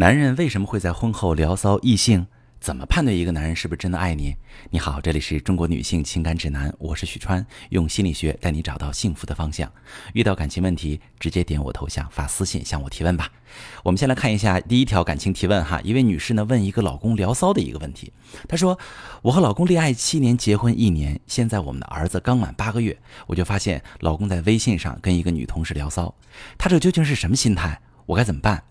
男人为什么会在婚后聊骚异性？怎么判断一个男人是不是真的爱你？你好，这里是中国女性情感指南，我是许川，用心理学带你找到幸福的方向。遇到感情问题，直接点我头像发私信向我提问吧。我们先来看一下第一条感情提问哈，一位女士呢问一个老公聊骚的一个问题，她说：“我和老公恋爱七年，结婚一年，现在我们的儿子刚满八个月，我就发现老公在微信上跟一个女同事聊骚，他这究竟是什么心态？我该怎么办？”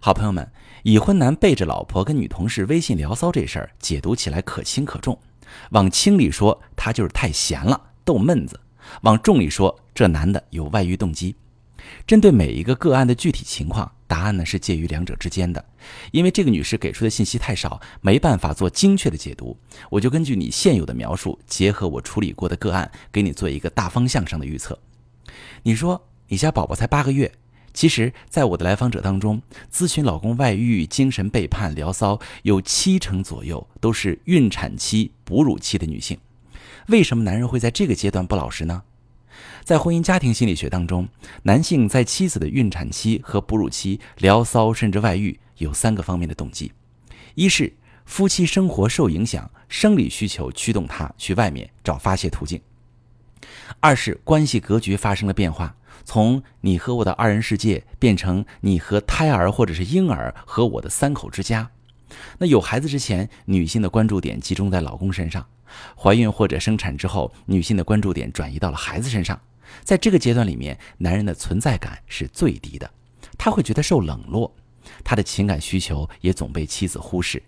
好朋友们，已婚男背着老婆跟女同事微信聊骚这事儿，解读起来可轻可重。往轻里说，他就是太闲了，逗闷子；往重里说，这男的有外遇动机。针对每一个个案的具体情况，答案呢是介于两者之间的。因为这个女士给出的信息太少，没办法做精确的解读，我就根据你现有的描述，结合我处理过的个案，给你做一个大方向上的预测。你说，你家宝宝才八个月。其实，在我的来访者当中，咨询老公外遇、精神背叛、聊骚，有七成左右都是孕产期、哺乳期的女性。为什么男人会在这个阶段不老实呢？在婚姻家庭心理学当中，男性在妻子的孕产期和哺乳期聊骚甚至外遇，有三个方面的动机：一是夫妻生活受影响，生理需求驱动他去外面找发泄途径；二是关系格局发生了变化。从你和我的二人世界变成你和胎儿或者是婴儿和我的三口之家。那有孩子之前，女性的关注点集中在老公身上；怀孕或者生产之后，女性的关注点转移到了孩子身上。在这个阶段里面，男人的存在感是最低的，他会觉得受冷落，他的情感需求也总被妻子忽视。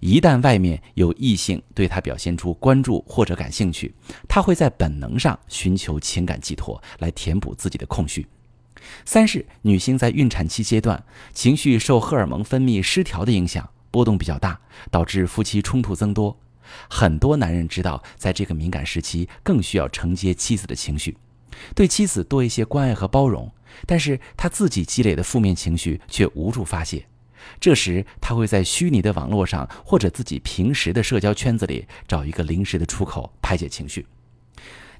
一旦外面有异性对他表现出关注或者感兴趣，他会在本能上寻求情感寄托来填补自己的空虚。三是女性在孕产期阶段，情绪受荷尔蒙分泌失调的影响，波动比较大，导致夫妻冲突增多。很多男人知道，在这个敏感时期更需要承接妻子的情绪，对妻子多一些关爱和包容，但是他自己积累的负面情绪却无处发泄。这时，他会在虚拟的网络上或者自己平时的社交圈子里找一个临时的出口排解情绪。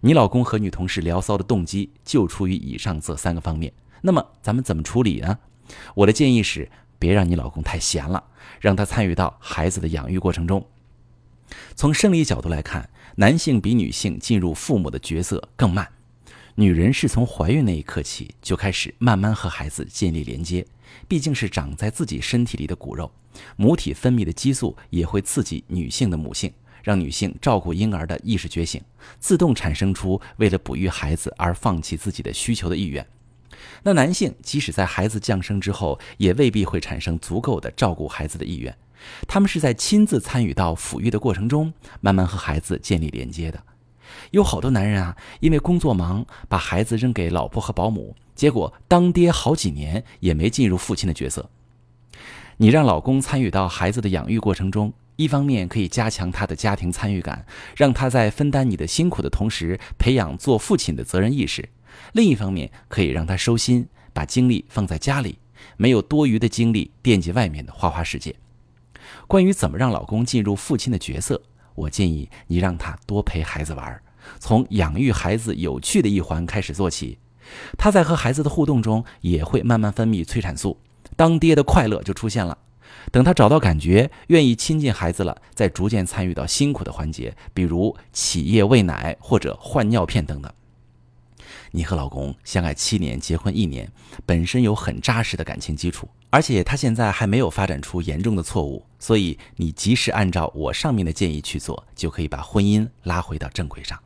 你老公和女同事聊骚的动机就出于以上这三个方面。那么，咱们怎么处理呢？我的建议是，别让你老公太闲了，让他参与到孩子的养育过程中。从生理角度来看，男性比女性进入父母的角色更慢。女人是从怀孕那一刻起就开始慢慢和孩子建立连接。毕竟是长在自己身体里的骨肉，母体分泌的激素也会刺激女性的母性，让女性照顾婴儿的意识觉醒，自动产生出为了哺育孩子而放弃自己的需求的意愿。那男性即使在孩子降生之后，也未必会产生足够的照顾孩子的意愿，他们是在亲自参与到抚育的过程中，慢慢和孩子建立连接的。有好多男人啊，因为工作忙，把孩子扔给老婆和保姆。结果当爹好几年也没进入父亲的角色。你让老公参与到孩子的养育过程中，一方面可以加强他的家庭参与感，让他在分担你的辛苦的同时，培养做父亲的责任意识；另一方面可以让他收心，把精力放在家里，没有多余的精力惦记外面的花花世界。关于怎么让老公进入父亲的角色，我建议你让他多陪孩子玩，从养育孩子有趣的一环开始做起。他在和孩子的互动中也会慢慢分泌催产素，当爹的快乐就出现了。等他找到感觉，愿意亲近孩子了，再逐渐参与到辛苦的环节，比如起夜喂奶或者换尿片等等。你和老公相爱七年，结婚一年，本身有很扎实的感情基础，而且他现在还没有发展出严重的错误，所以你及时按照我上面的建议去做，就可以把婚姻拉回到正轨上。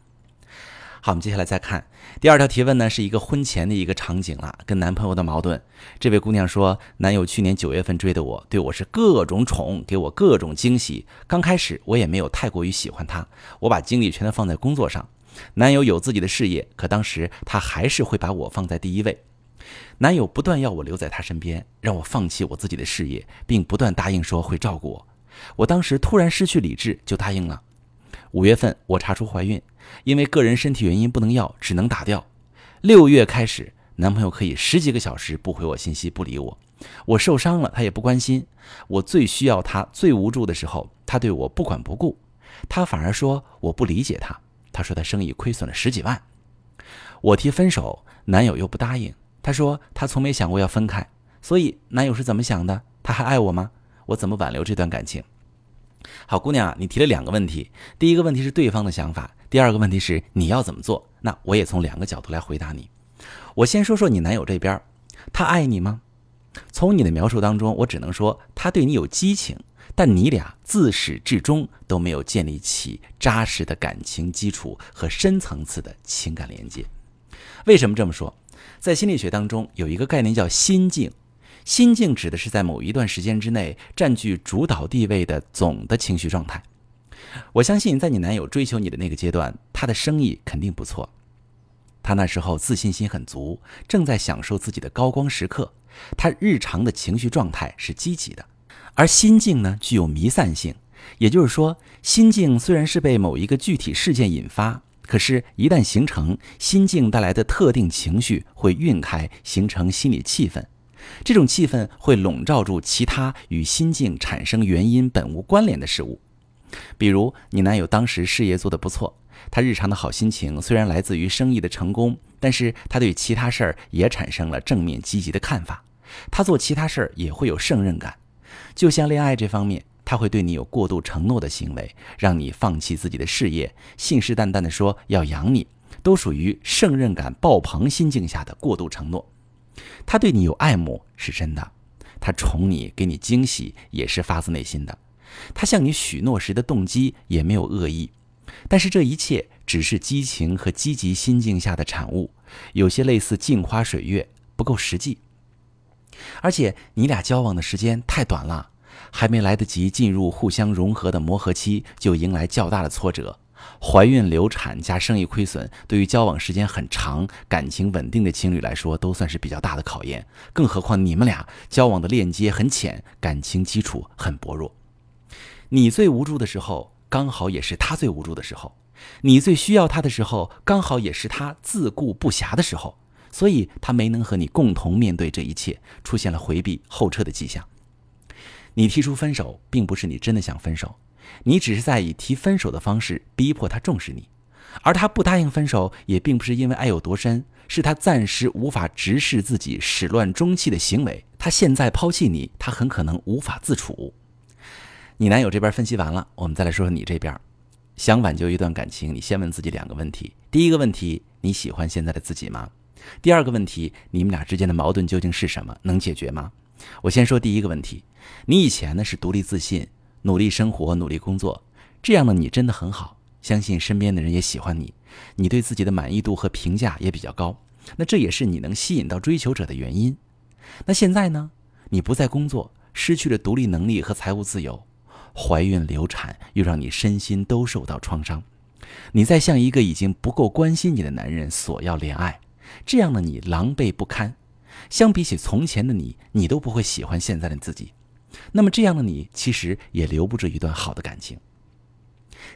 好，我们接下来再看第二条提问呢，是一个婚前的一个场景了，跟男朋友的矛盾。这位姑娘说，男友去年九月份追的我，对我是各种宠，给我各种惊喜。刚开始我也没有太过于喜欢他，我把精力全都放在工作上。男友有自己的事业，可当时他还是会把我放在第一位。男友不断要我留在他身边，让我放弃我自己的事业，并不断答应说会照顾我。我当时突然失去理智，就答应了。五月份我查出怀孕。因为个人身体原因不能要，只能打掉。六月开始，男朋友可以十几个小时不回我信息，不理我。我受伤了，他也不关心。我最需要他、最无助的时候，他对我不管不顾。他反而说我不理解他。他说他生意亏损了十几万。我提分手，男友又不答应。他说他从没想过要分开。所以男友是怎么想的？他还爱我吗？我怎么挽留这段感情？好，姑娘啊，你提了两个问题，第一个问题是对方的想法，第二个问题是你要怎么做？那我也从两个角度来回答你。我先说说你男友这边，他爱你吗？从你的描述当中，我只能说他对你有激情，但你俩自始至终都没有建立起扎实的感情基础和深层次的情感连接。为什么这么说？在心理学当中有一个概念叫心境，心境指的是在某一段时间之内占据主导地位的总的情绪状态。我相信在你男友追求你的那个阶段，他的生意肯定不错，他那时候自信心很足，正在享受自己的高光时刻。他日常的情绪状态是积极的，而心境呢具有弥散性，也就是说，心境虽然是被某一个具体事件引发，可是，一旦形成，心境带来的特定情绪会晕开，形成心理气氛，这种气氛会笼罩住其他与心境产生原因本无关联的事物，比如你男友当时事业做得不错，他日常的好心情虽然来自于生意的成功，但是他对其他事儿也产生了正面积极的看法。他做其他事儿也会有胜任感，就像恋爱这方面，他会对你有过度承诺的行为，让你放弃自己的事业，信誓旦旦地说要养你，都属于胜任感爆棚心境下的过度承诺。他对你有爱慕是真的，他宠你，给你惊喜也是发自内心的，他向你许诺时的动机也没有恶意，但是这一切只是激情和积极心境下的产物，有些类似镜花水月，不够实际。而且你俩交往的时间太短了，还没来得及进入互相融合的磨合期，就迎来较大的挫折。怀孕、流产加生意亏损，对于交往时间很长、感情稳定的情侣来说，都算是比较大的考验。更何况你们俩交往的链接很浅，感情基础很薄弱。你最无助的时候，刚好也是他最无助的时候；你最需要他的时候，刚好也是他自顾不暇的时候。所以他没能和你共同面对这一切，出现了回避后撤的迹象。你提出分手，并不是你真的想分手，你只是在以提分手的方式逼迫他重视你。而他不答应分手，也并不是因为爱有多深，是他暂时无法直视自己始乱终弃的行为。他现在抛弃你，他很可能无法自处。你男友这边分析完了，我们再来说说你这边。想挽救一段感情，你先问自己两个问题：第一个问题，你喜欢现在的自己吗？第二个问题，你们俩之间的矛盾究竟是什么？能解决吗？我先说第一个问题，你以前呢是独立自信，努力生活，努力工作，这样的你真的很好，相信身边的人也喜欢你，你对自己的满意度和评价也比较高，那这也是你能吸引到追求者的原因。那现在呢，你不再工作，失去了独立能力和财务自由，怀孕流产又让你身心都受到创伤，你在向一个已经不够关心你的男人索要恋爱。这样的你狼狈不堪，相比起从前的你，你都不会喜欢现在的自己。那么这样的你，其实也留不住一段好的感情。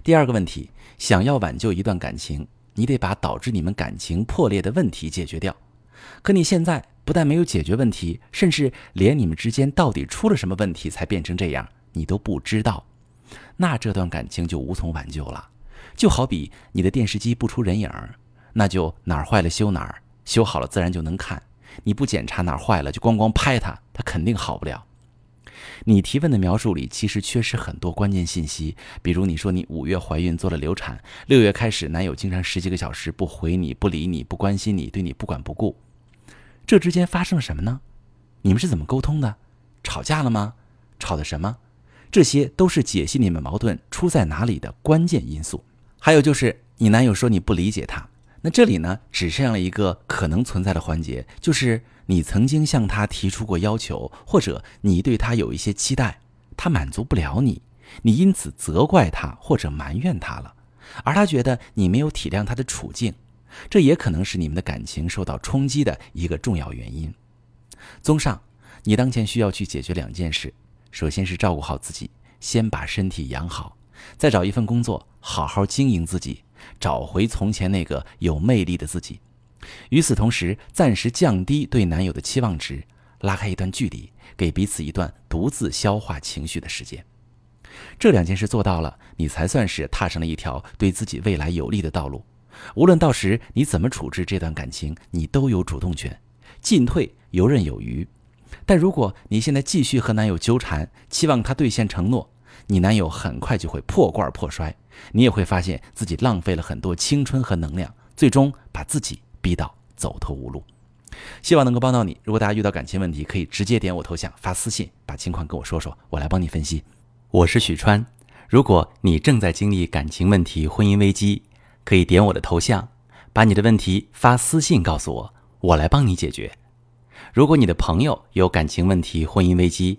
第二个问题，想要挽救一段感情，你得把导致你们感情破裂的问题解决掉。可你现在不但没有解决问题，甚至连你们之间到底出了什么问题才变成这样，你都不知道。那这段感情就无从挽救了。就好比你的电视机不出人影儿。那就哪儿坏了修哪儿，修好了自然就能看。你不检查哪儿坏了，就光光拍它，它肯定好不了。你提问的描述里其实缺失很多关键信息，比如你说你五月怀孕做了流产，六月开始男友经常十几个小时不回你不理你不关心你，对你不管不顾。这之间发生了什么呢？你们是怎么沟通的？吵架了吗？吵的什么？这些都是解析你们矛盾出在哪里的关键因素。还有就是你男友说你不理解他。那这里呢，只剩下了一个可能存在的环节，就是你曾经向他提出过要求，或者你对他有一些期待，他满足不了你，你因此责怪他或者埋怨他了，而他觉得你没有体谅他的处境，这也可能是你们的感情受到冲击的一个重要原因。综上，你当前需要去解决两件事，首先是照顾好自己，先把身体养好，再找一份工作，好好经营自己。找回从前那个有魅力的自己，与此同时，暂时降低对男友的期望值，拉开一段距离，给彼此一段独自消化情绪的时间。这两件事做到了，你才算是踏上了一条对自己未来有利的道路。无论到时你怎么处置这段感情，你都有主动权，进退游刃有余。但如果你现在继续和男友纠缠，期望他兑现承诺，你男友很快就会破罐破摔，你也会发现自己浪费了很多青春和能量，最终把自己逼到走投无路。希望能够帮到你。如果大家遇到感情问题，可以直接点我头像发私信，把情况跟我说说，我来帮你分析。我是许川。如果你正在经历感情问题、婚姻危机，可以点我的头像，把你的问题发私信告诉我，我来帮你解决。如果你的朋友有感情问题、婚姻危机，